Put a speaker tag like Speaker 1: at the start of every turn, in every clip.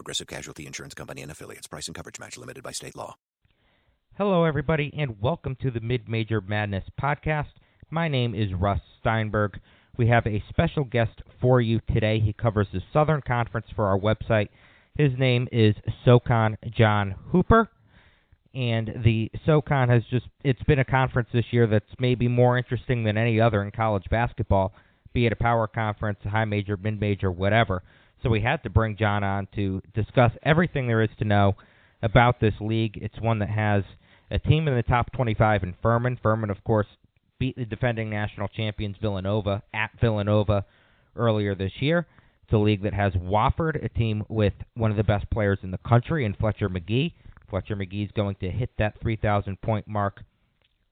Speaker 1: Progressive Casualty Insurance Company and affiliates. Price and coverage match limited by state law.
Speaker 2: Hello, everybody, and welcome to the Mid Major Madness podcast. My name is Russ Steinberg. We have a special guest for you today. He covers the Southern Conference for our website. His name is SoCon John Hooper. And the SoCon has just, it's been a conference this year that's maybe more interesting than any other in college basketball, be it a power conference, a high major, mid major, whatever. So we had to bring John on to discuss everything there is to know about this league. It's one that has a team in the top 25 in Furman. Furman, of course, beat the defending national champions Villanova at Villanova earlier this year. It's a league that has Wofford, a team with one of the best players in the country, and Fletcher Magee. Fletcher Magee is going to hit that 3,000 point mark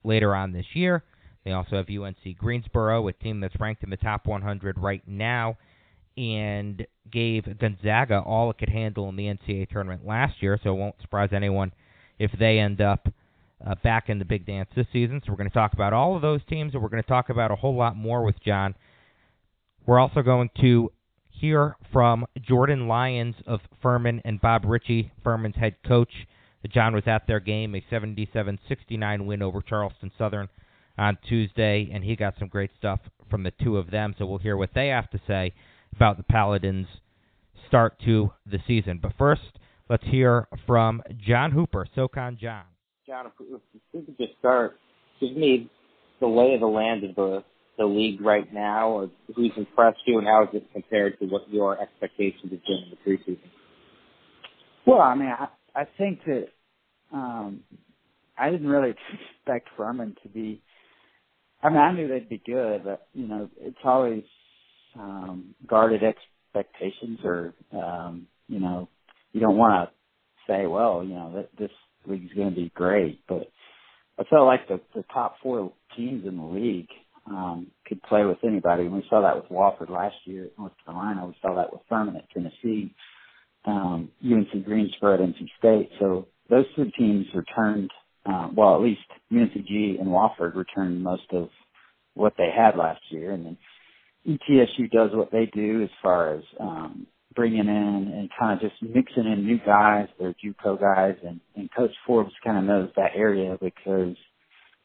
Speaker 2: later on this year. They also have UNC Greensboro, a team that's ranked in the top 100 right now and gave Gonzaga all it could handle in the NCAA tournament last year, so it won't surprise anyone if they end up uh, back in the big dance this season. So we're going to talk about all of those teams, and we're going to talk about a whole lot more with John. We're also going to hear from Jordan Lyons of Furman and Bob Richey, Furman's head coach. John was at their game, a 77-69 win over Charleston Southern on Tuesday, and he got some great stuff from the two of them. So we'll hear what they have to say about the Paladins' start to the season. But first, let's hear from John Hooper, SoCon John.
Speaker 3: John, if we could just start, give me the lay of the land of the the league right now, or who's impressed you, and how is it compared to what your expectations have been in the preseason?
Speaker 4: Well, I mean, I, I think that um, I didn't really expect Furman to be. I mean, I knew they'd be good, but you know, it's always um, guarded expectations, or um, you know, you don't want to say, well, you know, that this league's going to be great, but I felt like the, the top four teams in the league um, could play with anybody. And we saw that with Wofford last year at North Carolina. We saw that with Furman at Tennessee, um, UNC Greensboro at NC State. So those two teams returned, uh, well, at least UNCG and Wofford returned most of what they had last year. And then ETSU does what they do as far as um, bringing in and kind of just mixing in new guys, their JUCO guys, and, and Coach Forbes kind of knows that area because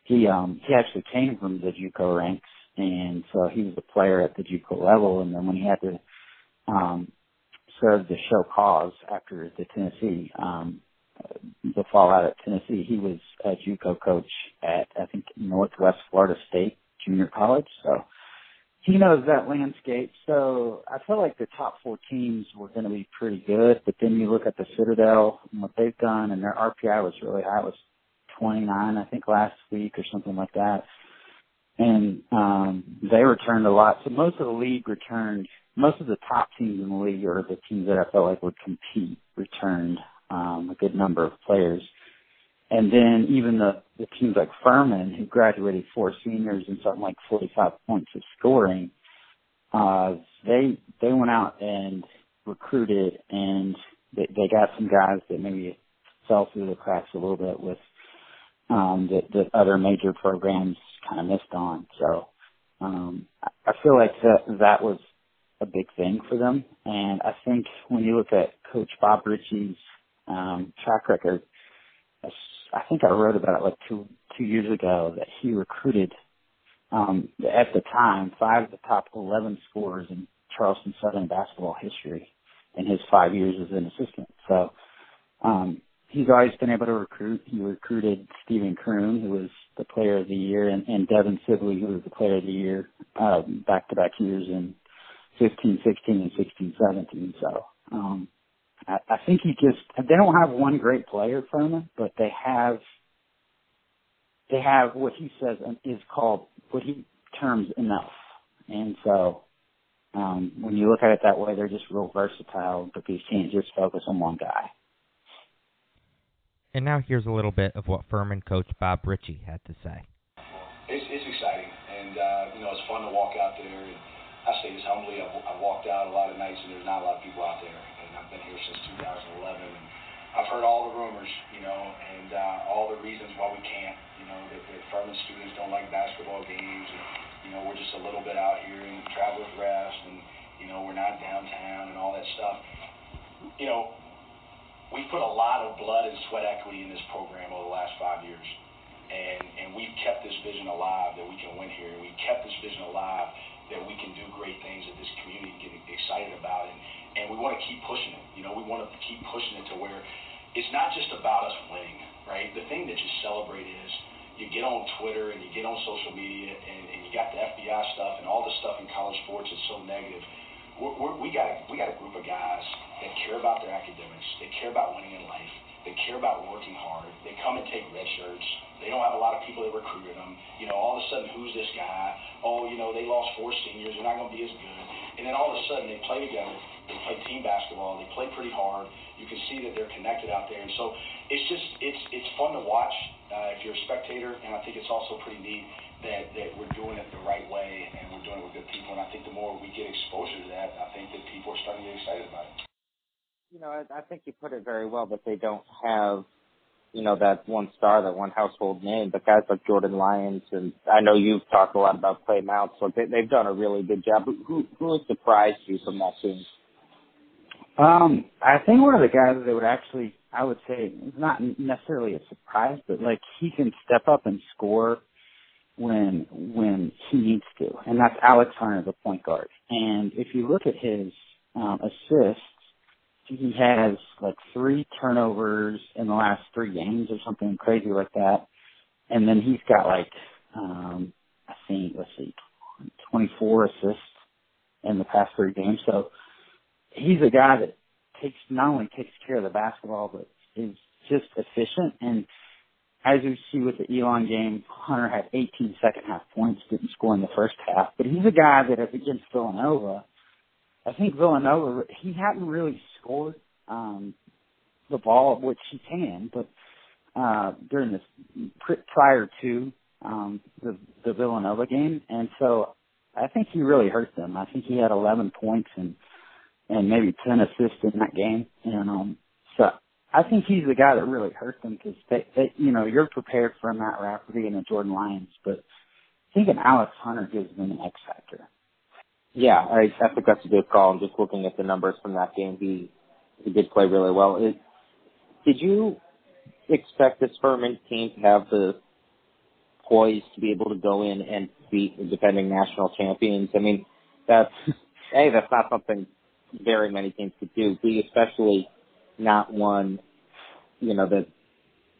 Speaker 4: he um he actually came from the JUCO ranks, and so he was a player at the JUCO level, and then when he had to um serve the show cause after the Tennessee um the fallout at Tennessee, he was a JUCO coach at I think Northwest Florida State Junior College, so he knows that landscape. So I felt like the top four teams were going to be pretty good, but then you look at the Citadel and what they've done, and their RPI was really high. It was 29, I think, last week or something like that. And um, they returned a lot. So most of the league returned. Most of the top teams in the league, or the teams that I felt like would compete, returned um, a good number of players. And then even the, the teams like Furman, who graduated four seniors and something like 45 points of scoring, uh, they they went out and recruited, and they, they got some guys that maybe fell through the cracks a little bit with um, that, that other major programs kind of missed on. So um, I feel like that that was a big thing for them, and I think when you look at Coach Bob Richey's um, track record, I think I wrote about it like two two years ago that he recruited um, at the time five of the top eleven scorers in Charleston Southern basketball history in his five years as an assistant. So um, he's always been able to recruit. He recruited Stephen Croom, who was the player of the year, and, and Devin Sibley, who was the player of the year back to back years in 15, 16, and 16, 17. So um, I, I think he just they don't have one great player from him, but they have they have what he says is called what he terms enough, and so um, when you look at it that way, they're just real versatile because you can't just focus on one guy.
Speaker 2: And now here's a little bit of what Furman coach Bob Richey had to say.
Speaker 5: It's, it's exciting, and uh, you know it's fun to walk out there. And I say this humbly. I've, I've walked out a lot of nights, and there's not a lot of people out there. And been here since 2011. And I've heard all the rumors, you know, and uh, all the reasons why we can't. You know that, that Furman students don't like basketball games. And, you know we're just a little bit out here in Travelers Rest, and you know we're not downtown and all that stuff. You know we put a lot of blood and sweat equity in this program over the last five years. And, and we've kept this vision alive that we can win here. And we've kept this vision alive that we can do great things that this community get excited about. And, and we want to keep pushing it. We want to keep pushing it to where it's not just about us winning, right? The thing that you celebrate is you get on Twitter and you get on social media and, and you got the FBI stuff and all the stuff in college sports is so negative we're, we're, we got a, we got a group of guys that care about their academics. They care about winning in life. They care about working hard. They come and take red shirts. They don't have a lot of people that recruited them. You know, all of a sudden, who's this guy? Oh, you know, they lost four seniors. They're not going to be as good. And then all of a sudden, they play together. They play team basketball. They play pretty hard. You can see that they're connected out there. And so it's just it's it's fun to watch uh, if you're a spectator. And I think it's also pretty neat that, that we're doing it the right way and we're doing it with good people. And I think the more we get exposure to that, I think that people are starting to get excited about it.
Speaker 3: You know, I, I think you put it very well, but they don't have, you know, that one star, that one household name. But guys like Jordan Lyons, and I know you've talked a lot about Clay Mounce, so they, they've done a really good job. Who, who has surprised you from that team?
Speaker 4: Um, I think one of the guys that would actually, I would say, it's not necessarily a surprise, but like he can step up and score when when he needs to, and that's Alex Hunter, the point guard. And if you look at his um, assists, he has like three turnovers in the last three games or something crazy like that. And then he's got like um, I think let's see, 24 assists in the past three games. So he's a guy that takes not only takes care of the basketball, but is just efficient and as you see with the Elon game, Hunter had 18 second half points, didn't score in the first half, but he's a guy that against Villanova, I think Villanova, he hadn't really scored, um, the ball, which he can, but, uh, during this, prior to, um, the, the Villanova game. And so I think he really hurt them. I think he had 11 points and, and maybe 10 assists in that game. And, um, so I think he's the guy that really hurt them because they, they, you know, you're prepared for a Matt Rafferty and a Jordan Lyons, but I think an Alex Hunter gives them an X factor.
Speaker 3: Yeah, I, I think that's a good call. I'm just looking at the numbers from that game. He he did play really well. It, did you expect this Furman team to have the poise to be able to go in and beat the defending national champions? I mean, that's hey, that's not something very many teams could do. B especially not one, you know, that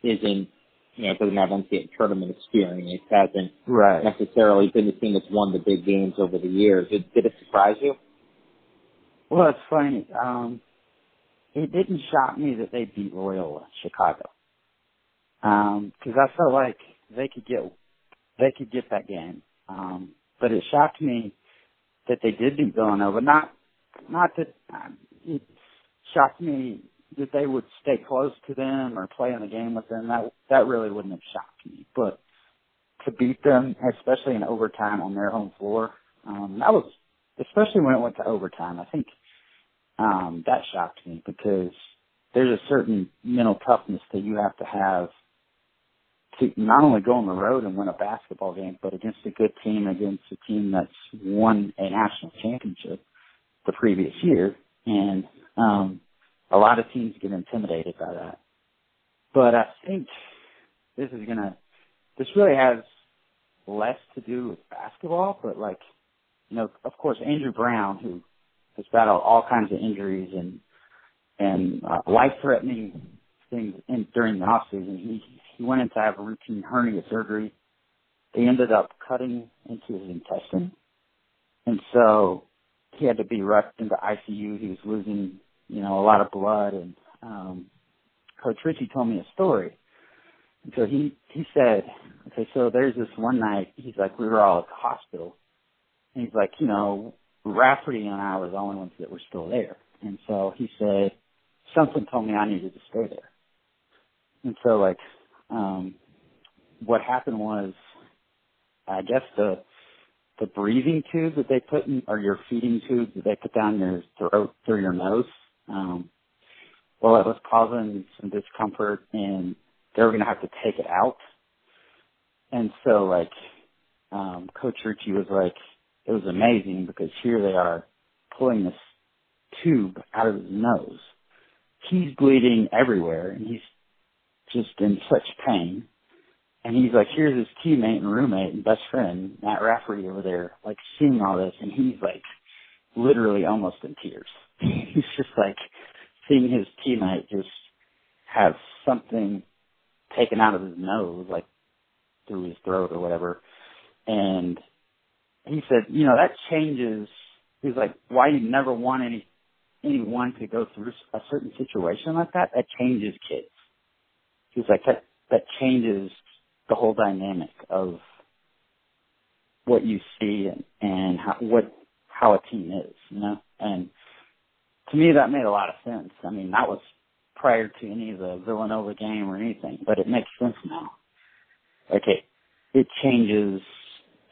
Speaker 3: isn't, you know, doesn't have NCAA tournament experience, hasn't
Speaker 4: right.
Speaker 3: necessarily been the team that's won the big games over the years. Did, did it surprise you?
Speaker 4: Well, it's funny. Um, it didn't shock me that they beat Loyola Chicago. Um, cause I felt like they could get, they could get that game. Um, but it shocked me that they did beat Villanova. Not, not that, um, it shocked me that they would stay close to them or play in the game with them, that that really wouldn't have shocked me. But to beat them, especially in overtime on their home floor, um, that was especially when it went to overtime. I think um, that shocked me because there's a certain mental toughness that you have to have to not only go on the road and win a basketball game, but against a good team, against a team that's won a national championship the previous year. And um, a lot of teams get intimidated by that. But I think this is gonna, this really has less to do with basketball, but like, you know, of course, Andrew Brown, who has battled all kinds of injuries and, and uh, life-threatening things in, during the off season, he, he went in to have a routine hernia surgery. They ended up cutting into his intestine. And so he had to be rushed into ICU. He was losing you know, a lot of blood and um Coach Richey told me a story. And so he he said, Okay, so there's this one night, he's like, we were all at the hospital and he's like, you know, Rafferty and I were the only ones that were still there. And so he said, Something told me I needed to stay there. and so like, um, what happened was, I guess the the breathing tube that they put in, or your feeding tube that they put down your throat through your nose, um, well, it was causing some discomfort, and they were going to have to take it out. And so, like, um, Coach Richey was like, it was amazing because here they are pulling this tube out of his nose. He's bleeding everywhere, and he's just in such pain. And he's like, here's his teammate and roommate and best friend, Matt Rafferty over there, like seeing all this, and he's like literally almost in tears. he's just like seeing his teammate just have something taken out of his nose, like through his throat or whatever. And he said, you know, that changes. He's like, why you never want any anyone to go through a certain situation like that. That changes kids. He's like that. That changes the whole dynamic of what you see and, and how, what how a team is, you know. And to me, that made a lot of sense. I mean, that was prior to any of the Villanova game or anything, but it makes sense now. Like it, it changes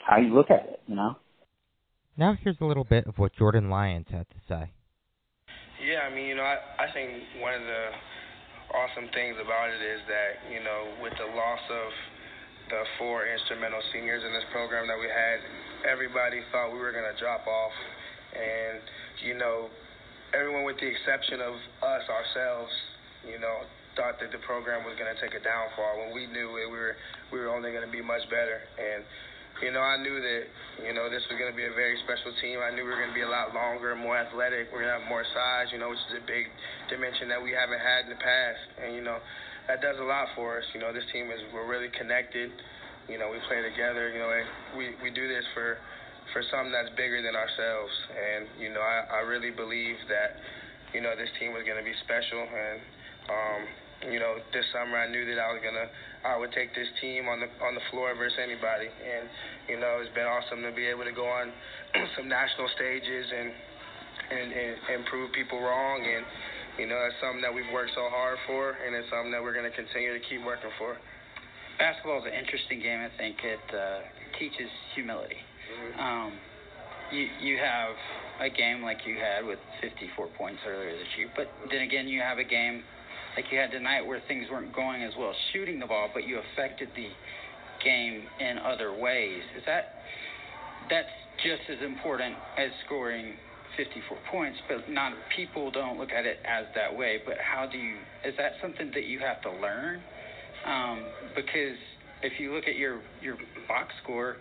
Speaker 4: how you look at it, you know.
Speaker 2: Now here's a little bit of what Jordan Lyons had to say.
Speaker 6: Yeah, I mean, you know, I, I think one of the awesome things about it is that, you know, with the loss of the four instrumental seniors in this program that we had, everybody thought we were going to drop off. And, you know, everyone with the exception of us ourselves, you know, thought that the program was going to take a downfall when we knew it, we were we were only going to be much better. And you know, I knew that you know this was going to be a very special team. I knew we were going to be a lot longer, more athletic. We're going to have more size, you know, which is a big dimension that we haven't had in the past. And you know, that does a lot for us. You know, this team is we're really connected. You know, we play together. You know, we we do this for for something that's bigger than ourselves. And you know, I I really believe that you know this team was going to be special. And um, you know, this summer I knew that I was gonna I would take this team on the on the floor versus anybody. And you know, it's been awesome to be able to go on some national stages and and, and, and prove people wrong and you know, that's something that we've worked so hard for, and it's something that we're going to continue to keep working for.
Speaker 7: Basketball is an interesting game. I think it uh, teaches humility. Mm-hmm. Um, you you have a game like you had with 54 points earlier this year, but then again, you have a game like you had tonight where things weren't going as well shooting the ball, but you affected the game in other ways. Is that that's just as important as scoring 54 points, but not people don't look at it as that way. But how do you? Is that something that you have to learn? Um, because if you look at your your box score,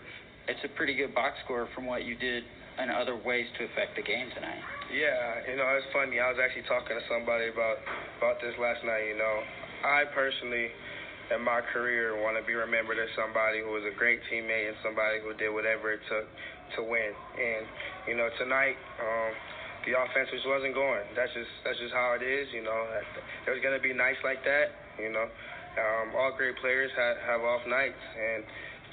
Speaker 7: it's a pretty good box score from what you did in other ways to affect the game tonight.
Speaker 6: Yeah, you know it's funny. I was actually talking to somebody about about this last night. You know, I personally in my career want to be remembered as somebody who was a great teammate and somebody who did whatever it took to win. And you know, tonight um, the offense just wasn't going. That's just that's just how it is. You know, there's gonna be nights like that. You know, um, all great players have, have off nights, and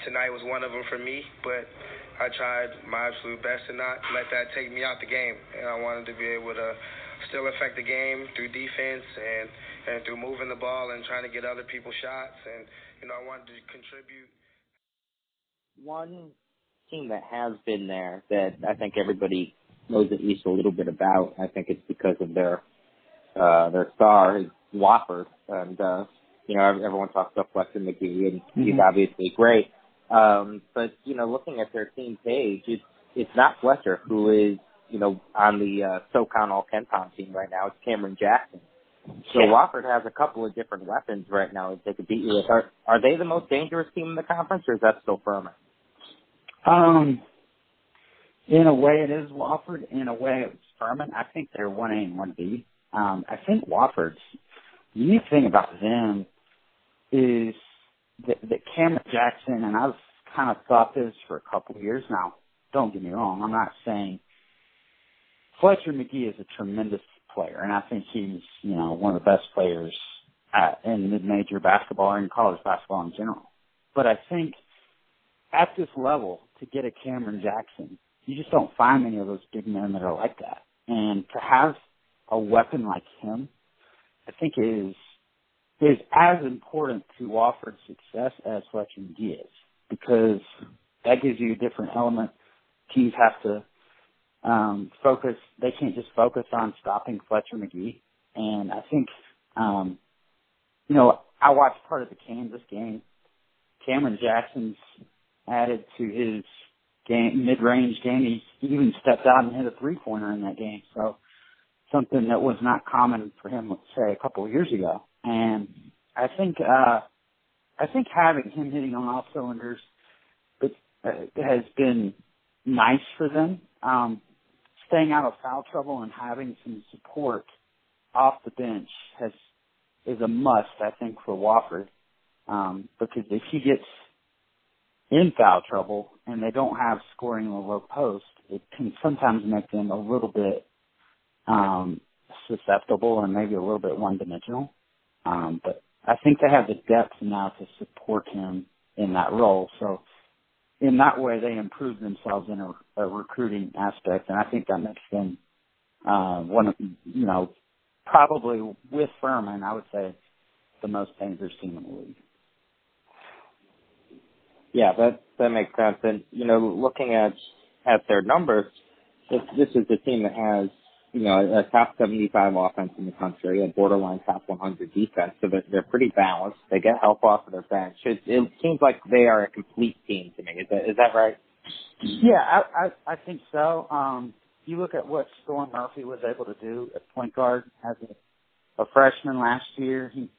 Speaker 6: tonight was one of them for me. But I tried my absolute best to not let that take me out the game, and I wanted to be able to still affect the game through defense and and through moving the ball and trying to get other people shots. And you know, I wanted to contribute.
Speaker 3: One team that has been there that I think everybody knows at least a little bit about. I think it's because of their uh, their star, Wofford, and uh, you know everyone talks about Fletcher Magee, and mm-hmm. he's obviously great. Um, but you know, looking at their team page, it's it's not Fletcher who is you know on the uh, SoCon All KenPom team right now. It's Cameron Jackson. So yeah. Wofford has a couple of different weapons right now that they could beat you with. Are are they the most dangerous team in the conference, or is that still Furman?
Speaker 4: Um, in a way, it is Wofford. In a way, it's Furman. I think they're one A and one B. Um, I think Wofford's the unique thing about them is that, that Cameron Jackson, and I've kind of thought this for a couple of years now. Don't get me wrong. I'm not saying Fletcher Magee is a tremendous player, and I think he's you know one of the best players at, in mid-major basketball and college basketball in general. But I think at this level, to get a Cameron Jackson, you just don't find many of those big men that are like that. And to have a weapon like him, I think is is as important to Wofford's success as Fletcher Magee is because that gives you a different element. Teams have to um, focus. They can't just focus on stopping Fletcher Magee. And I think, um, you know, I watched part of the Kansas game. Cameron Jackson's added to his game, mid-range game. He even stepped out and hit a three-pointer in that game. So something that was not common for him, let's say, a couple of years ago. And I think, uh, I think having him hitting on all cylinders, uh, has been nice for them. Um, staying out of foul trouble and having some support off the bench has is a must, I think, for Wofford. Um, because if he gets in foul trouble and they don't have scoring in the low post, it can sometimes make them a little bit um, susceptible and maybe a little bit one dimensional. Um, but I think they have the depth now to support him in that role. So in that way, they improve themselves in a, a recruiting aspect, and I think that makes them uh, one of you know probably with Furman, I would say the most dangerous team in the league.
Speaker 3: Yeah, that that makes sense. And you know, looking at at their numbers, this, this is a team that has you know a top 75 offense in the country, a borderline top 100 defense. So they're, they're pretty balanced. They get help off of their bench. It, it seems like they are a complete team to me. Is that is that right?
Speaker 4: Yeah, I I, I think so. Um, you look at what Storm Murphy was able to do at point guard as a, a freshman last year. He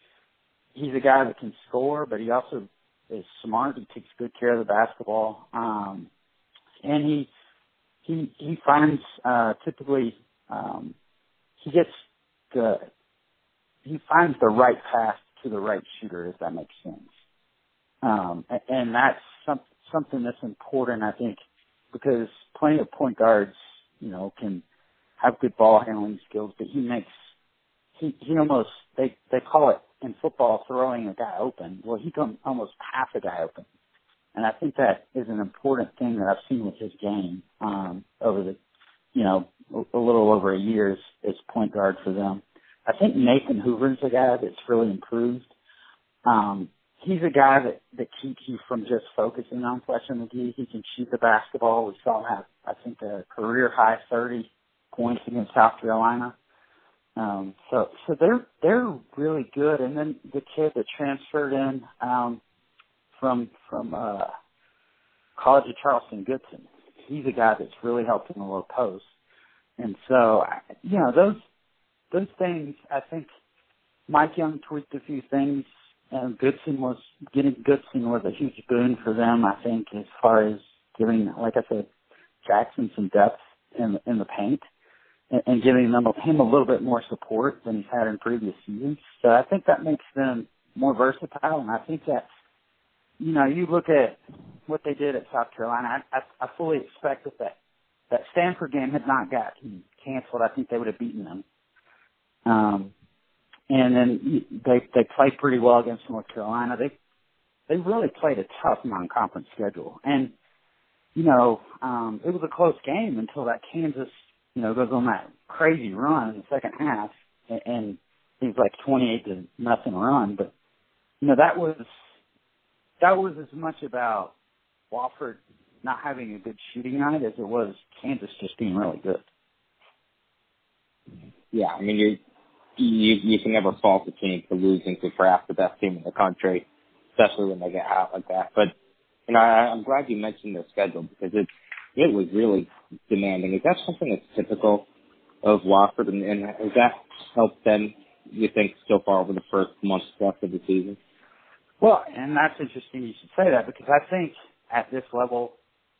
Speaker 4: he's a guy that can score, but he also is smart. He takes good care of the basketball, um, and he he he finds uh, typically um, he gets the he finds the right path to the right shooter, if that makes sense. Um, and that's some, something that's important, I think, because plenty of point guards, you know, can have good ball handling skills, but he makes he he almost they they call it in football throwing a guy open. Well, he can almost pass a guy open, and I think that is an important thing that I've seen with his game um, over the you know a little over a year as, as point guard for them. I think Nathan Hoover's a guy that's really improved. Um, he's a guy that, that keeps you from just focusing on Fletcher Magee. He can shoot the basketball. We saw him have, I think, a career high 30 points against South Carolina. Um, so, so they're, they're really good. And then the kid that transferred in, um, from, from, uh, College of Charleston Goodwin, he's a guy that's really helped in the low post. And so, you know, those, those things, I think Mike Young tweaked a few things and Goodwin was getting Goodwin was a huge boon for them, I think, as far as giving, like I said, Jackson some depth in in the paint and, and giving them him a little bit more support than he's had in previous seasons. So I think that makes them more versatile, and I think that you know you look at what they did at South Carolina. I, I, I fully expect that that that Stanford game had not gotten canceled. I think they would have beaten them. Um, and then they they played pretty well against North Carolina. They they really played a tough non-conference schedule, and you know um, it was a close game until that Kansas you know goes on that crazy run in the second half, and, and like 28 to nothing run. But you know that was that was as much about Wofford not having a good shooting night as it was Kansas just being really good.
Speaker 3: Yeah, I mean you you you can never fault the team for losing to perhaps the best team in the country, especially when they get out like that. But you know, I, I'm glad you mentioned their schedule because it it was really demanding. Is that something that's typical of Wofford, and, and has that helped them? You think so far over the first month plus of the season?
Speaker 4: Well, and that's interesting you should say that because I think at this level,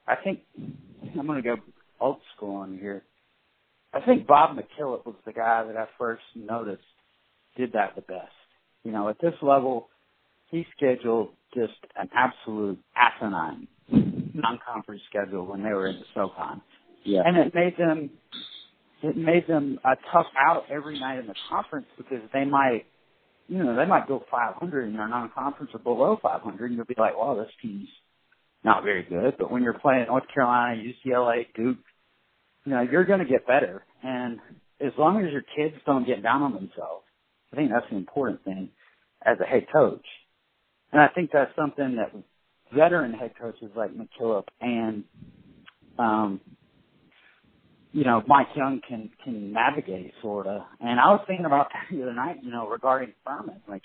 Speaker 4: I think I'm going to go old school on here. I think Bob McKillop was the guy that I first noticed did that the best. You know, at this level, he scheduled just an absolute asinine non-conference schedule when they were in the SoCon.
Speaker 3: Yeah.
Speaker 4: And it made them, it made them a tough out every night in the conference because they might, you know, they might go 500 in their non-conference or below 500 and you'll be like, well, this team's not very good. But when you're playing North Carolina, UCLA, Duke, you know, you're going to get better. And as long as your kids don't get down on themselves, I think that's the important thing. as a head coach. And I think that's something that veteran head coaches like McKillop and um you know, Mike Young can can navigate sort of. And I was thinking about that the other night, you know, regarding Furman. Like,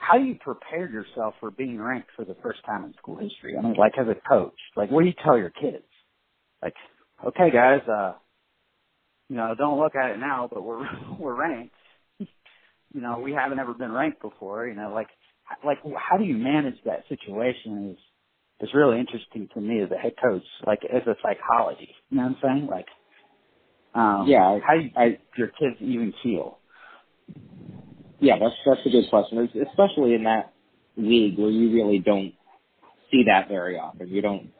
Speaker 4: how do you prepare yourself for being ranked for the first time in school history? I mean, like as a coach, like what do you tell your kids? Like, okay, guys, uh, you know, don't look at it now, but we're we're ranked. you know, we haven't ever been ranked before. You know, like like how do you manage that situation? Is is really interesting to me as a head coach, like as a psychology. You know what I'm saying? Like, um,
Speaker 3: yeah,
Speaker 4: how do you, I, your kids even feel?
Speaker 3: Yeah, that's that's a good question, especially in that league where you really don't see that very often. You don't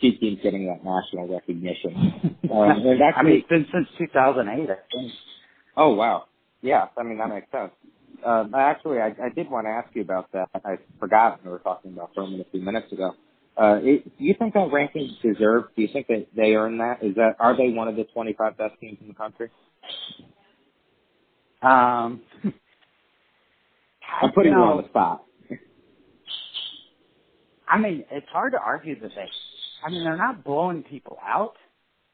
Speaker 3: see teams getting that national recognition.
Speaker 4: Um, and actually, I mean, it's been since 2008. I think.
Speaker 3: Oh wow, yeah. I mean that makes sense. Uh, actually, I, I did want to ask you about that. I forgot we were talking about Furman a few minutes ago. Uh, it, do you think that ranking is deserved? Do you think that they earn that? Is that are they one of the 25 best teams in the country?
Speaker 4: Um,
Speaker 3: I'm putting
Speaker 4: you,
Speaker 3: know,
Speaker 4: you
Speaker 3: on the spot.
Speaker 4: I mean, it's hard to argue that they. I mean, they're not blowing people out,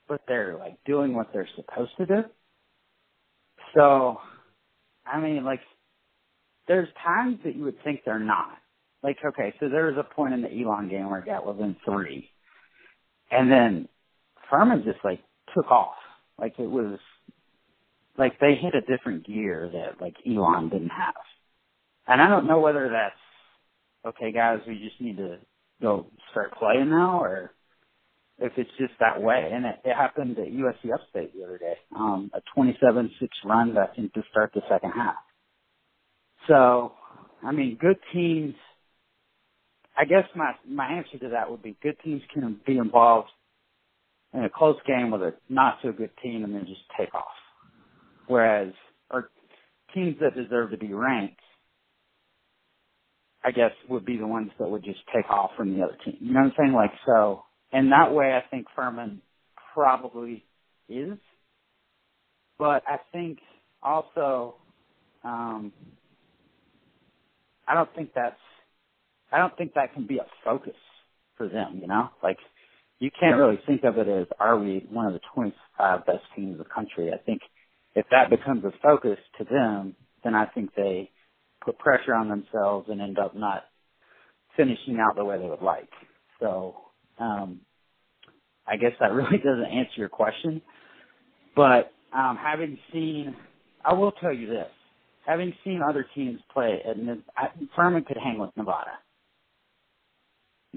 Speaker 4: but they're like doing what they're supposed to do. So, I mean, like, there's times that you would think they're not like okay, so there was a point in the Elon game where it got within three, and then Furman just like took off. Like it was like they hit a different gear that like Elon didn't have. And I don't know whether that's okay, guys. We just need to go start playing now, or if it's just that way. And it, it happened at USC Upstate the other day. Um, a 27-6 run, I think, to start the second half. So, I mean, good teams I guess my my answer to that would be good teams can be involved in a close game with a not so good team and then just take off. Whereas or teams that deserve to be ranked, I guess would be the ones that would just take off from the other team. You know what I'm saying? Like so and that way I think Furman probably is. But I think also um I don't think that's I don't think that can be a focus for them, you know? Like, you can't really think of it as, are we one of the 25 best teams in the country? I think if that becomes a focus to them, then I think they put pressure on themselves and end up not finishing out the way they would like. So, um, I guess that really doesn't answer your question. But, um, having seen, I will tell you this, having seen other teams play, and Furman could hang with Nevada.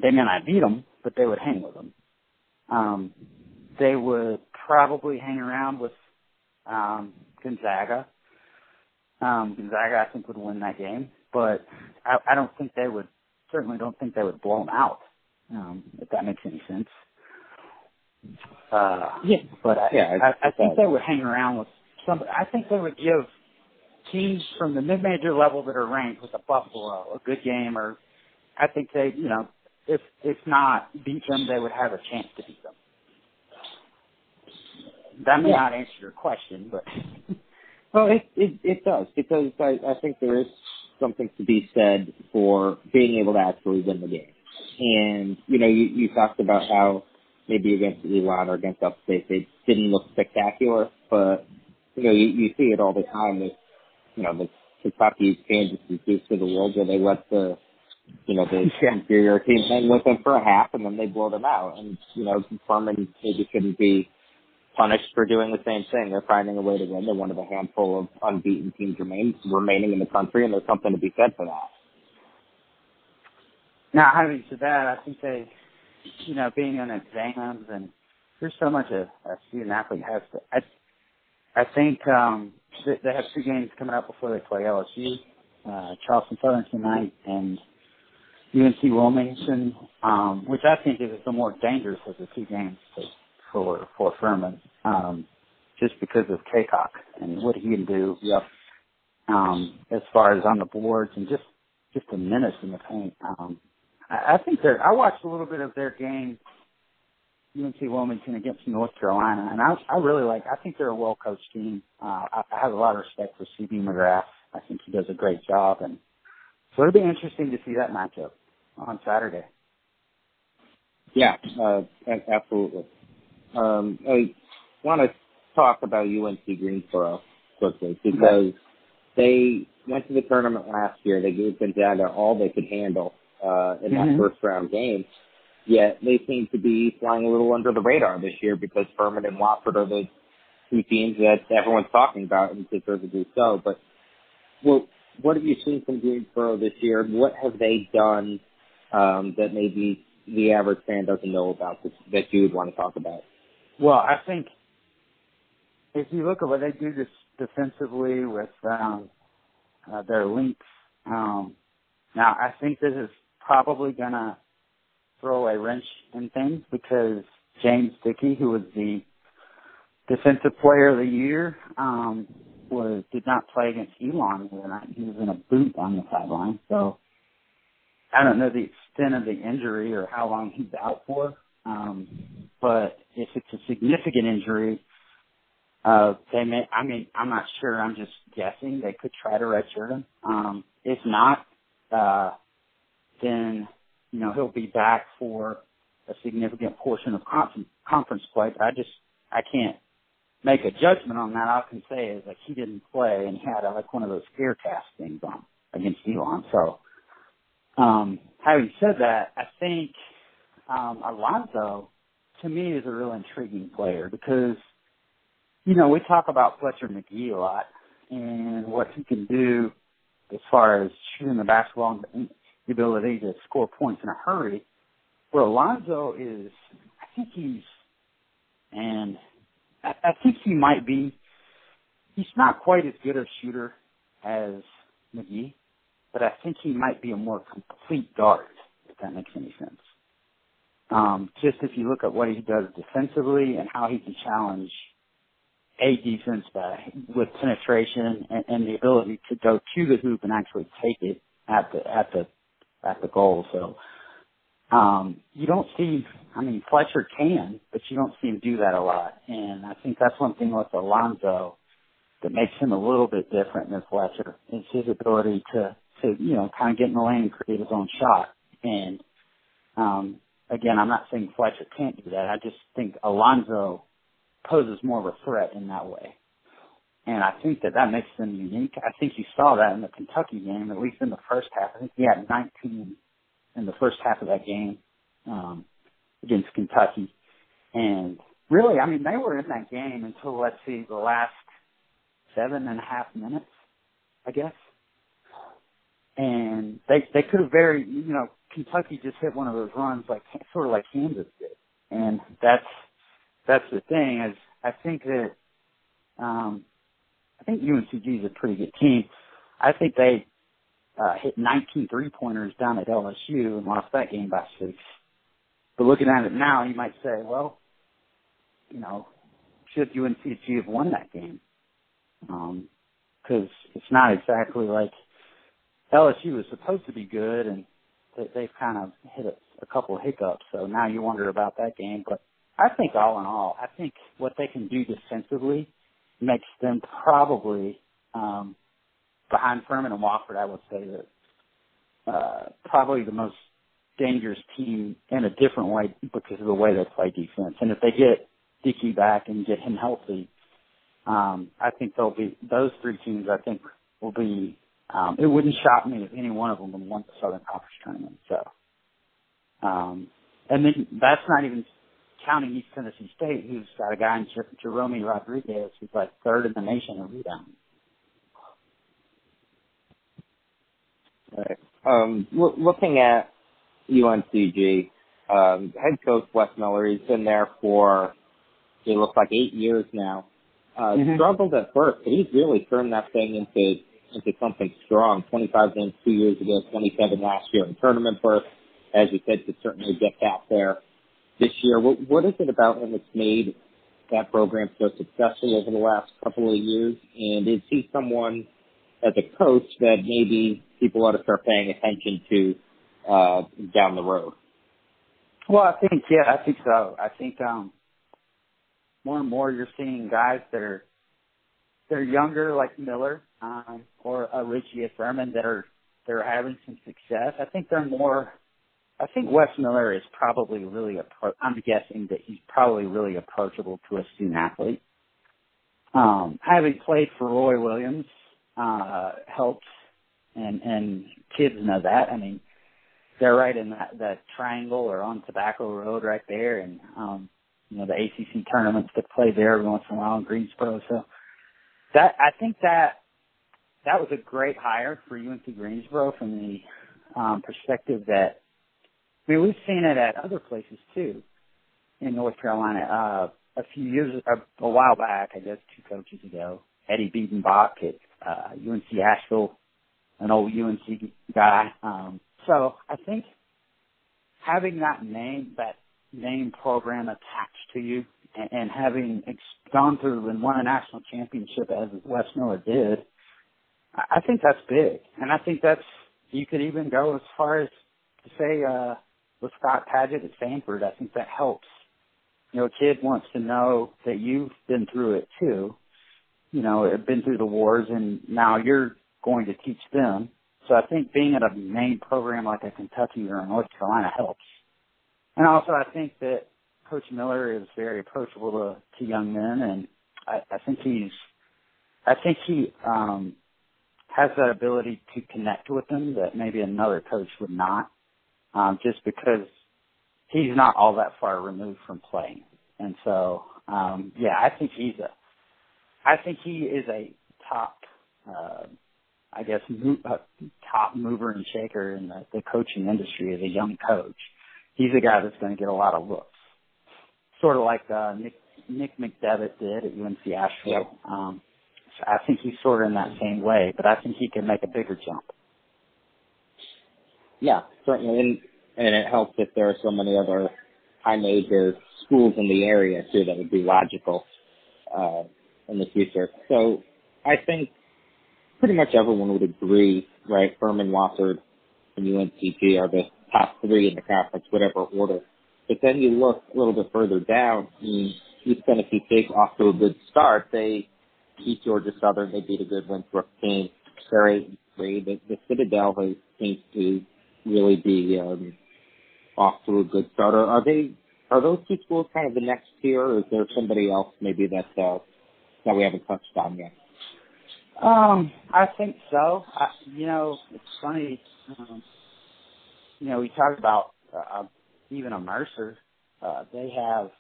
Speaker 4: They may not beat them, but they would hang with them. Um, they would probably hang around with um, Gonzaga. Um, Gonzaga, I think, would win that game, but I, I don't think they would. Certainly, don't think they would blow them out. Um, if that makes any sense. Uh,
Speaker 3: yeah,
Speaker 4: but I,
Speaker 3: yeah,
Speaker 4: I, I think they would hang around with some. I think they would give teams from the mid-major level that are ranked with a Buffalo a good game, or I think they, you know, if if not beat them, they would have a chance to beat them. That may yeah. not answer your question, but
Speaker 3: well, it it it does because I I think there is something to be said for being able to actually win the game. And you know, you you talked about how maybe against Elon or against Upstate they didn't look spectacular, but you know, you, you see it all the time with you know the Kentucky, Kansas, and Dukes of the world where they let the you know, the yeah. inferior team hang with them for a half and then they blow them out. And, you know, Furman maybe shouldn't be punished for doing the same thing. They're finding a way to win. They're one of a handful of unbeaten teams remain, remaining in the country, and there's something to be said for that.
Speaker 4: Now, having said that, I think they, you know, being on exams and there's so much a, a student athlete has to. I, I think um, they, they have two games coming up before they play LSU, uh, Charleston Southern tonight, and UNC Wilmington, um, which I think is the more dangerous of the two games for for Furman, um, just because of Cacok and what he can do.
Speaker 3: Yep.
Speaker 4: Um, as far as on the boards and just just a menace in the paint. Um, I, I think they're. I watched a little bit of their game, UNC Wilmington against North Carolina, and I I really like. I think they're a well coached team. Uh, I, I have a lot of respect for CB McGrath. I think he does a great job, and So it'll be interesting to see that matchup on Saturday.
Speaker 3: Yeah, uh, absolutely. Um, I want to talk about UNC Greensboro quickly because they went to the tournament last year. They gave Gonzaga all they could handle uh, in that
Speaker 4: Mhm.
Speaker 3: first round game. Yet they seem to be flying a little under the radar this year because Furman and Wofford are the two teams that everyone's talking about and deservedly so. But well, what have you seen from Greensboro this year? What have they done um, that maybe the average fan doesn't know about that, that you would want to talk about?
Speaker 4: Well, I think if you look at what they do defensively with um, uh, their links, um, now I think this is probably gonna throw a wrench in things because James Dickey, who was the defensive player of the year, um, was did not play against Elon the night. He was in a boot on the sideline, so I don't know the extent of the injury or how long he's out for. Um, but if it's a significant injury, uh, they may, I mean, I'm not sure. I'm just guessing. They could try to redshirt him. Um, if not, uh, then, you know, he'll be back for a significant portion of con- conference play. I just, I can't make a judgment on that. All I can say is like he didn't play and had uh, like one of those scare cast things on against Elon. So, um, having said that, I think, um, Alonso to me is a real intriguing player because, you know, we talk about Fletcher Magee a lot and what he can do as far as shooting the basketball and the ability to score points in a hurry. Where Alonso is, I think he's, and I, I think he might be, he's not quite as good a shooter as Magee, but I think he might be a more complete guard, if that makes any sense. Um, just if you look at what he does defensively and how he can challenge a defense by, with penetration and, and the ability to go to the hoop and actually take it at the at the at the goal. So um, you don't see. I mean, Fletcher can, but you don't see him do that a lot. And I think that's one thing with Alonso that makes him a little bit different than Fletcher is his ability to to you know kind of get in the lane and create his own shot. And um, again, I'm not saying Fletcher can't do that. I just think Alonso poses more of a threat in that way. And I think that that makes them unique. I think you saw that in the Kentucky game, at least in the first half. I think he had 19 in the first half of that game um, against Kentucky. And really, I mean, they were in that game until, let's see, the last seven and a half minutes, I guess. And they they could have very, you know, Kentucky just hit one of those runs like sort of like Kansas did, and that's that's the thing is I think that um, I think UNCG is a pretty good team. I think they uh, hit 19 three pointers down at LSU and lost that game by six. But looking at it now, you might say, well, you know, should UNCG have won that game? Because um, it's not exactly like LSU was supposed to be good, and they, they've kind of hit a, a couple of hiccups. So now you wonder about that game. But I think all in all, I think what they can do defensively makes them probably um, behind Furman and Wofford. I would say that uh, probably the most dangerous team in a different way because of the way they play defense. And if they get Dickey back and get him healthy, um, I think they'll be those three teams. I think will be. Um, it wouldn't shock me if any one of them won the Southern Conference tournament. So, um, and then that's not even counting East Tennessee State, who's got a guy in Jer- Jerome Rodriguez who's like third in the nation in rebounding.
Speaker 3: Right. Um, lo- looking at UNCG, um, head coach Wes Miller, he's been there for it looks like eight years now. Uh,
Speaker 4: Mhm.
Speaker 3: struggled at first, but he's really turned that thing into into something strong. 25 wins two years ago, 27 last year in tournament berth. As you said, could certainly get back there this year. What, what is it about him that's made that program so successful over the last couple of years? And is he someone as a coach that maybe people ought to start paying attention to uh, down the road?
Speaker 4: Well, I think yeah, I think so. I think um, more and more you're seeing guys that are they're younger, like Miller um, or uh, Richey Furman, that are they're having some success. I think they're more. I think Wes Miller is probably really. Appro- I'm guessing that he's probably really approachable to a student athlete. Um, having played for Roy Williams uh, helps, and and kids know that. I mean, they're right in that that triangle or on Tobacco Road right there, and um, you know the ACC tournaments that play there every once in a while in Greensboro. So that I think that that was a great hire for UNC Greensboro from the um, perspective that I mean we've seen it at other places too in North Carolina. Uh, a few years, a, a while back, I guess two coaches ago, Eddie Biedenbach at uh, UNC Asheville, an old UNC guy. Um, so I think having that name, that name program attached to you, and, and having ex- gone through and won a national championship as Wes Miller did, I, think that's big, and I think that's you could even go as far as to say uh, with Scott Padgett at Samford. I think that helps. You know, a kid wants to know that you've been through it too. You know, been through the wars, and now you're going to teach them. So I think being at a main program like a Kentucky or a North Carolina helps. And also, I think that Coach Miller is very approachable to, to young men, and I, I think he's, I think he um, has that ability to connect with them that maybe another coach would not, um, just because he's not all that far removed from playing. And so, um, yeah, I think he's a, I think he is a top, uh, I guess, mo- uh, top mover and shaker in the, the coaching industry as a young coach he's a guy that's going to get a lot of looks. Sort of like uh, Nick Nick McDevitt did at UNC Asheville. Yep. Um, I think he's sort of in that same way, but I think he can make a bigger jump.
Speaker 3: Yeah, certainly, and and it helps if there are so many other high major schools in the area too that would be logical uh, in the future. So I think pretty much everyone would agree, right? Furman, Wofford, and UNCG are the top three in the conference, whatever order. But then you look a little bit further down, and East Tennessee State off to a good start. They beat Georgia Southern. They beat a good Winthrop team. They're eight and. The, the Citadel has, seems to really be um, off to a good start. Are, are they? Are those two schools kind of the next tier, or is there somebody else maybe that uh, that we haven't touched on yet?
Speaker 4: Um, I think so. I, you know, it's funny. Um, you know, we talked about uh, even a Mercer. Uh, they have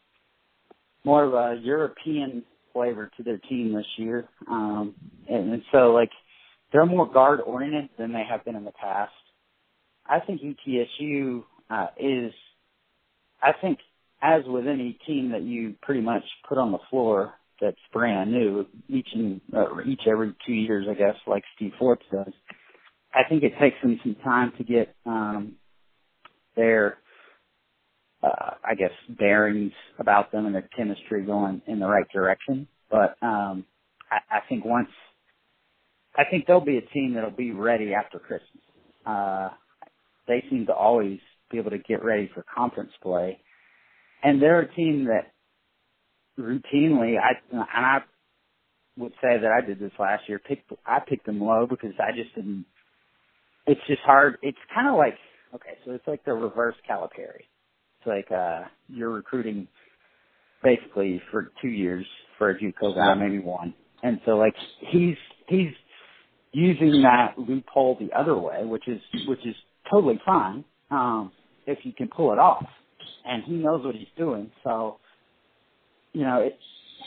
Speaker 4: more of a European flavor to their team this year, um, and, and so like they're more guard oriented than they have been in the past. I think ETSU uh, is, I think, as with any team that you pretty much put on the floor that's brand new, each and uh, each every two years, I guess, like Steve Forbes does. I think it takes them some time to get um, their, uh, I guess, bearings about them and their chemistry going in the right direction. But um, I, I think once, I think they'll be a team that'll be ready after Christmas. Uh, they seem to always be able to get ready for conference play, and they're a team that routinely, I and I would say that I did this last year. Picked I picked them low because I just didn't. It's just hard. It's kind of like Okay, so it's like the reverse Calipari. It's like uh you're recruiting basically for two years for a JUCO guy, maybe one. And so like he's he's using that loophole the other way, which is which is totally fine, um, if you can pull it off. And he knows what he's doing. So you know, it's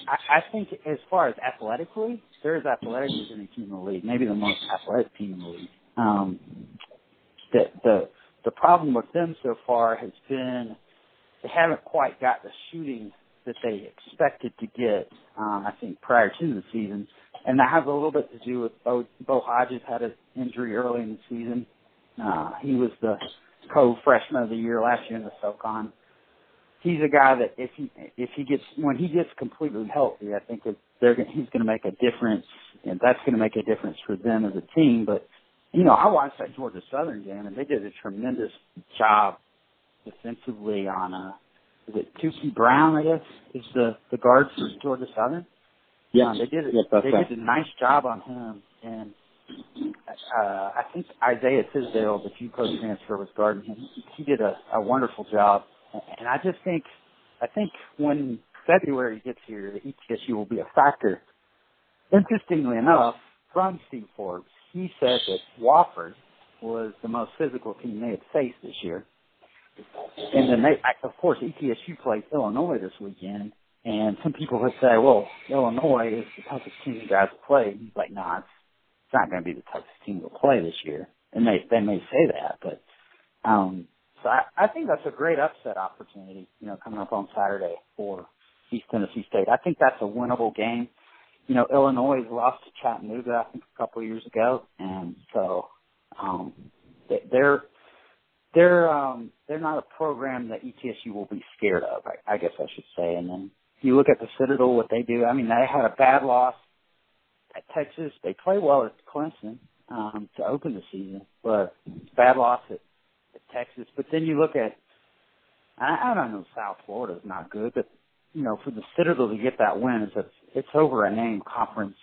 Speaker 4: I, I think as far as athletically, they're as athletic as any team in the league, maybe the most athletic team in the league. Um the the the problem with them so far has been they haven't quite got the shooting that they expected to get, um, I think, prior to the season. And that has a little bit to do with Bo, Bo Hodges had an injury early in the season. Uh, he was the co-freshman of the year last year in the SoCon. He's a guy that if he if he gets when he gets completely healthy, I think they're he's going to make a difference, and that's going to make a difference for them as a team. But you know, I watched that Georgia Southern game, and they did a tremendous job defensively on uh is it Tookie Brown, I guess, is the the guard for Georgia Southern.
Speaker 3: Yeah,
Speaker 4: um, they did
Speaker 3: yes,
Speaker 4: they
Speaker 3: right.
Speaker 4: did a nice job on him, and uh, I think Isaiah Tisdale, the few coach transfer, was guarding him. He did a, a wonderful job, and I just think, I think when February gets here, the ETSU will be a factor. Interestingly enough, from Steve Forbes, he said that Wofford was the most physical team they had faced this year. And then they, of course, ETSU plays Illinois this weekend, and some people would say, well, Illinois is the toughest team you guys played. He's like, nah, it's, it's not going to be the toughest team to play this year. And they, they may say that, but, um, so I, I think that's a great upset opportunity, you know, coming up on Saturday for East Tennessee State. I think that's a winnable game. You know, Illinois lost to Chattanooga, I think, a couple of years ago, and so um, they're they're um, they're not a program that ETSU will be scared of. I, I guess I should say. And then you look at the Citadel, what they do. I mean, they had a bad loss at Texas. They play well at Clemson um, to open the season, but bad loss at, at Texas. But then you look at I, I don't know South Florida is not good, but you know for the Citadel to get that win is a, it's over a name conference.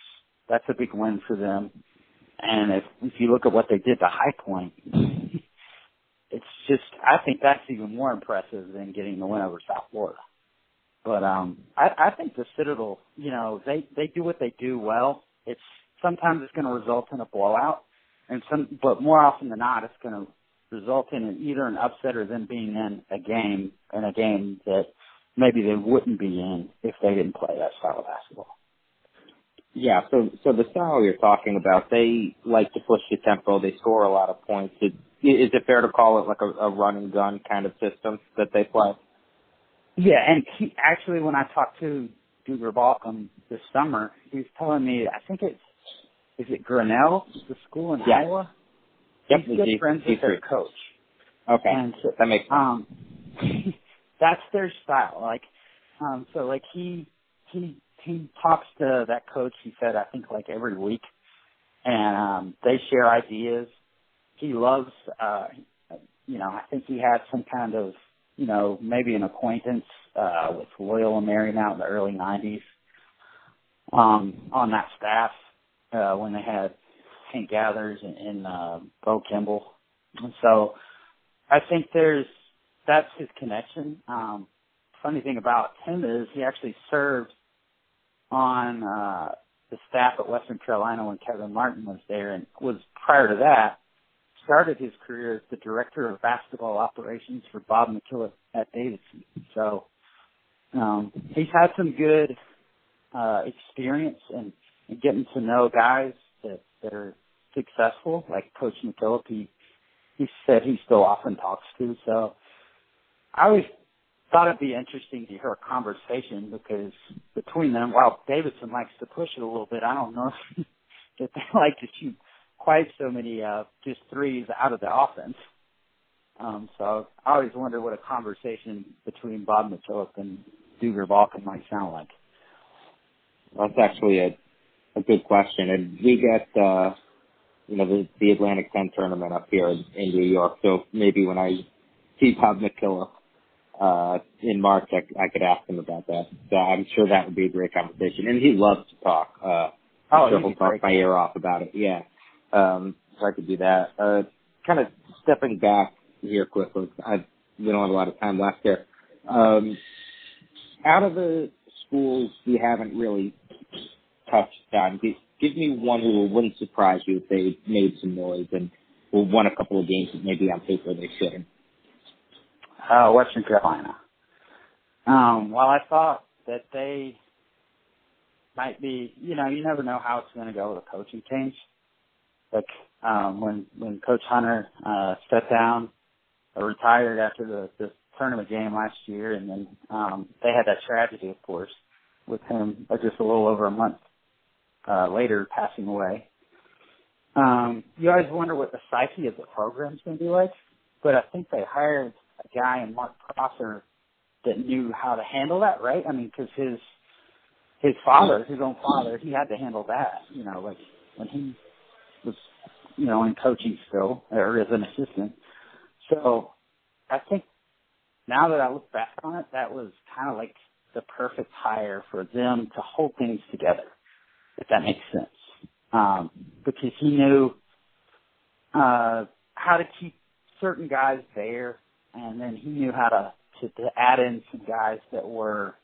Speaker 4: That's a big win for them. And if if you look at what they did to High Point, it's just I think that's even more impressive than getting the win over South Florida. But um I, I think the Citadel, you know, they they do what they do well. It's sometimes it's going to result in a blowout, and some but more often than not, it's going to result in either an upset or them being in a game in a game that maybe they wouldn't be in if they didn't play that style of basketball.
Speaker 3: Yeah, so so the style you're talking about, they like to push the tempo. They score a lot of points. It, is it fair to call it like a, a run and gun kind of system that they play?
Speaker 4: Yeah, and he actually, when I talked to Duggar Baucom this summer, he was telling me, I think it's is it Grinnell, the school in
Speaker 3: yeah.
Speaker 4: Iowa.
Speaker 3: Yep,
Speaker 4: He's good
Speaker 3: G-
Speaker 4: friends with their coach.
Speaker 3: Okay,
Speaker 4: and so,
Speaker 3: that makes sense.
Speaker 4: Um, that's their style. Like, um, so like he he he talks to that coach. He said I think like every week, and um, they share ideas. He loves, uh, you know, I think he had some kind of, you know, maybe an acquaintance uh, with Loyola Marymount in the early '90s um, on that staff uh, when they had Hank Gathers and, and uh, Bo Kimble, and so I think there's that's his connection. Um, funny thing about him is he actually served on uh, the staff at Western Carolina when Kevin Martin was there, and was prior to that started his career as the director of basketball operations for Bob McKillop at Davidson. So um, he's had some good uh, experience and, getting to know guys that, that are successful, like Coach McKillop. He he said he still often talks to. So I always thought it'd be interesting to hear a conversation because between them, while Davidson likes to push it a little bit, I don't know if, if they like to shoot quite so many uh, just threes out of the offense. Um, so I always wonder what a conversation between Bob McKillop and Duggar Baucom might sound like.
Speaker 3: That's actually a a good question, and we get uh, you know the, the Atlantic 10 tournament up here in, in New York. So maybe when I see Bob McKillop uh, in March, I, I could ask him about that. So I'm sure that would be a great conversation, and he loves to talk. Uh, I'm
Speaker 4: oh,
Speaker 3: sure he'll talk my ear off about it. Yeah, um, so I could do that. Uh, kind of stepping back here quickly. I we don't have a lot of time left here. Um, out of the schools we haven't really touched on, give, give me one who wouldn't surprise you if they made some noise and won a couple of games that maybe on paper they shouldn't.
Speaker 4: Uh, Western Carolina. Um, while I thought that they might be, you know, you never know how it's going to go with a coaching change. Like um, when when Coach Hunter uh, stepped down, or retired after the, the tournament game last year, and then um, they had that tragedy, of course, with him uh, just a little over a month uh, later passing away. Um, you always wonder what the psyche of the program's going to be like, but I think they hired a guy in Mark Prosser that knew how to handle that, right? I mean, because his his father, his own father, he had to handle that. You know, like when he was, you know, in coaching still or as an assistant. So I think now that I look back on it, that was kind of like the perfect hire for them to hold things together, if that makes sense. um, because he knew uh, how to keep certain guys there, and then he knew how to to, to add in some guys that were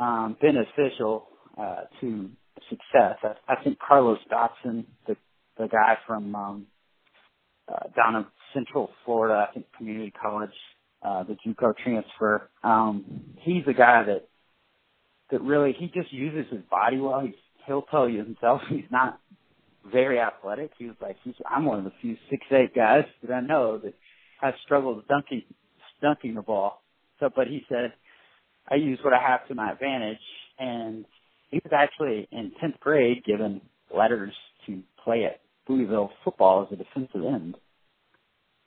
Speaker 4: um, beneficial uh, to success. I, I think Carlos Dotson, the the guy from um, uh, down in Central Florida, I think community college, uh, the JUCO transfer. Um, he's a guy that that really he just uses his body well. He's he'll tell you himself he's not very athletic. He was like, he's, I'm one of the few six eight guys that I know that has struggled dunking dunking the ball. So, but he said, I use what I have to my advantage, and he was actually in tenth grade given letters to play at Louisville football as a defensive end,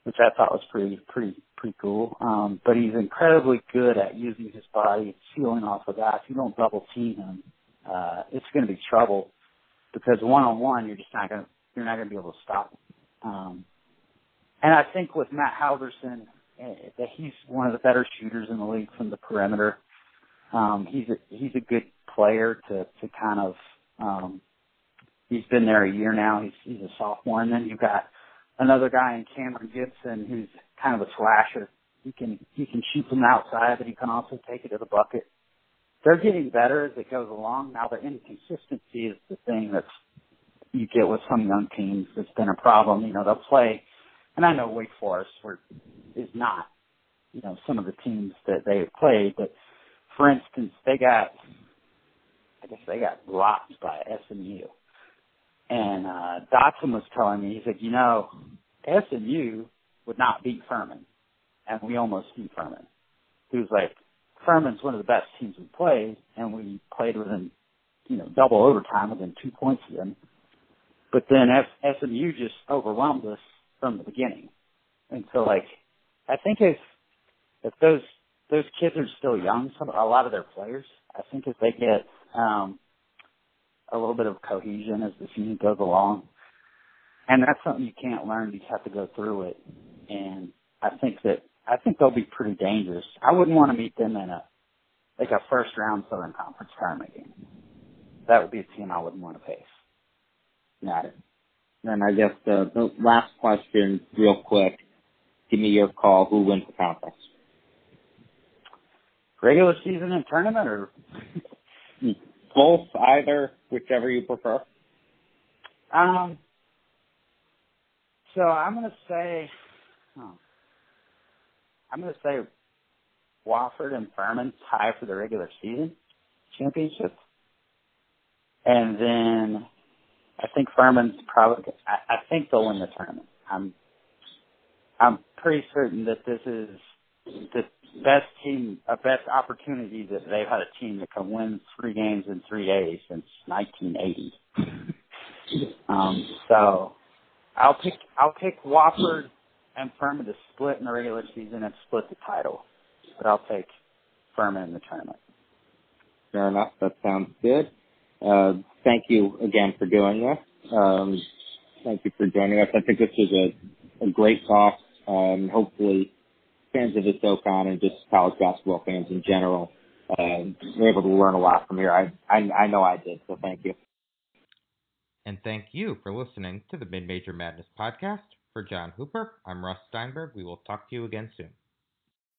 Speaker 4: which I thought was pretty pretty pretty cool. Um, but he's incredibly good at using his body, sealing off of that. If you don't double team him, uh, it's going to be trouble because one on one, you're just not going to you're not going to be able to stop him. Um, and I think with Matt Halvorsen, uh, that he's one of the better shooters in the league from the perimeter. Um, he's a he's a good player to to kind of um, he's been there a year now. He's he's a sophomore, and then you've got another guy in Cameron Gibson who's kind of a slasher. He can he can shoot from the outside, but he can also take it to the bucket they're getting better as it goes along. Now the inconsistency is the thing that's you get with some young teams that's been a problem. You know, they'll play, and I know Wake Forest were, is not, you know, some of the teams that they have played, but for instance, they got, I guess they got blocked by SMU. And, uh, Dotson was telling me, he said, you know, SMU would not beat Furman. And we almost beat Furman. He was like, Furman's one of the best teams we played, and we played within, you know, double overtime within two points of them. But then F- SMU just overwhelmed us from the beginning, and so like, I think if if those those kids are still young, some a lot of their players, I think if they get um, a little bit of cohesion as the season goes along, and that's something you can't learn. You have to go through it, and I think that I think they'll be pretty dangerous. I wouldn't want to meet them in a like a first round Southern Conference tournament game. That would be a team I wouldn't want to face.
Speaker 3: Got it. I guess the, last question, real quick. Give me your call. Who wins the conference?
Speaker 4: Regular season and tournament, or
Speaker 3: both, either, whichever you prefer.
Speaker 4: Um. So I'm gonna say, I'm going to say Wofford and Furman tie for the regular season championship. And then I think Furman's probably, I, I think they'll win the tournament. I'm, I'm pretty certain that this is the best team, a best opportunity that they've had a team that can win three games in three days since 1980. um, so I'll pick, I'll pick Wofford and Furman to split in the regular season and split the title. But I'll take Furman in the tournament.
Speaker 3: Fair enough. That sounds good. Uh, thank you again for doing this. Um, thank you for joining us. I think this was a, a great talk. Um, hopefully, fans of the SoCon and just college basketball fans in general uh, were able to learn a lot from here. I, I I know I did. So thank you.
Speaker 2: And thank you for listening to the Mid Major Madness podcast. For John Hooper, I'm Russ Steinberg. We will talk to you again soon.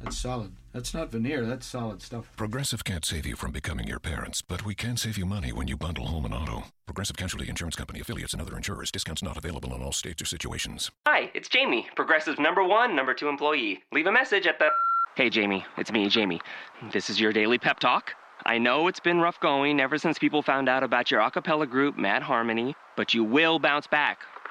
Speaker 8: That's solid. That's not veneer. That's solid stuff.
Speaker 9: Progressive can't save you from becoming your parents, but we can save you money when you bundle home and auto. Progressive Casualty Insurance Company affiliates and other insurers. Discounts not available in all states or situations.
Speaker 10: Hi, it's Jamie, Progressive's number one, number two employee. Leave a message at the. Hey, Jamie, it's me, Jamie. This is your daily pep talk. I know it's been rough going ever since people found out about your a cappella group, Mad Harmony, but you will bounce back.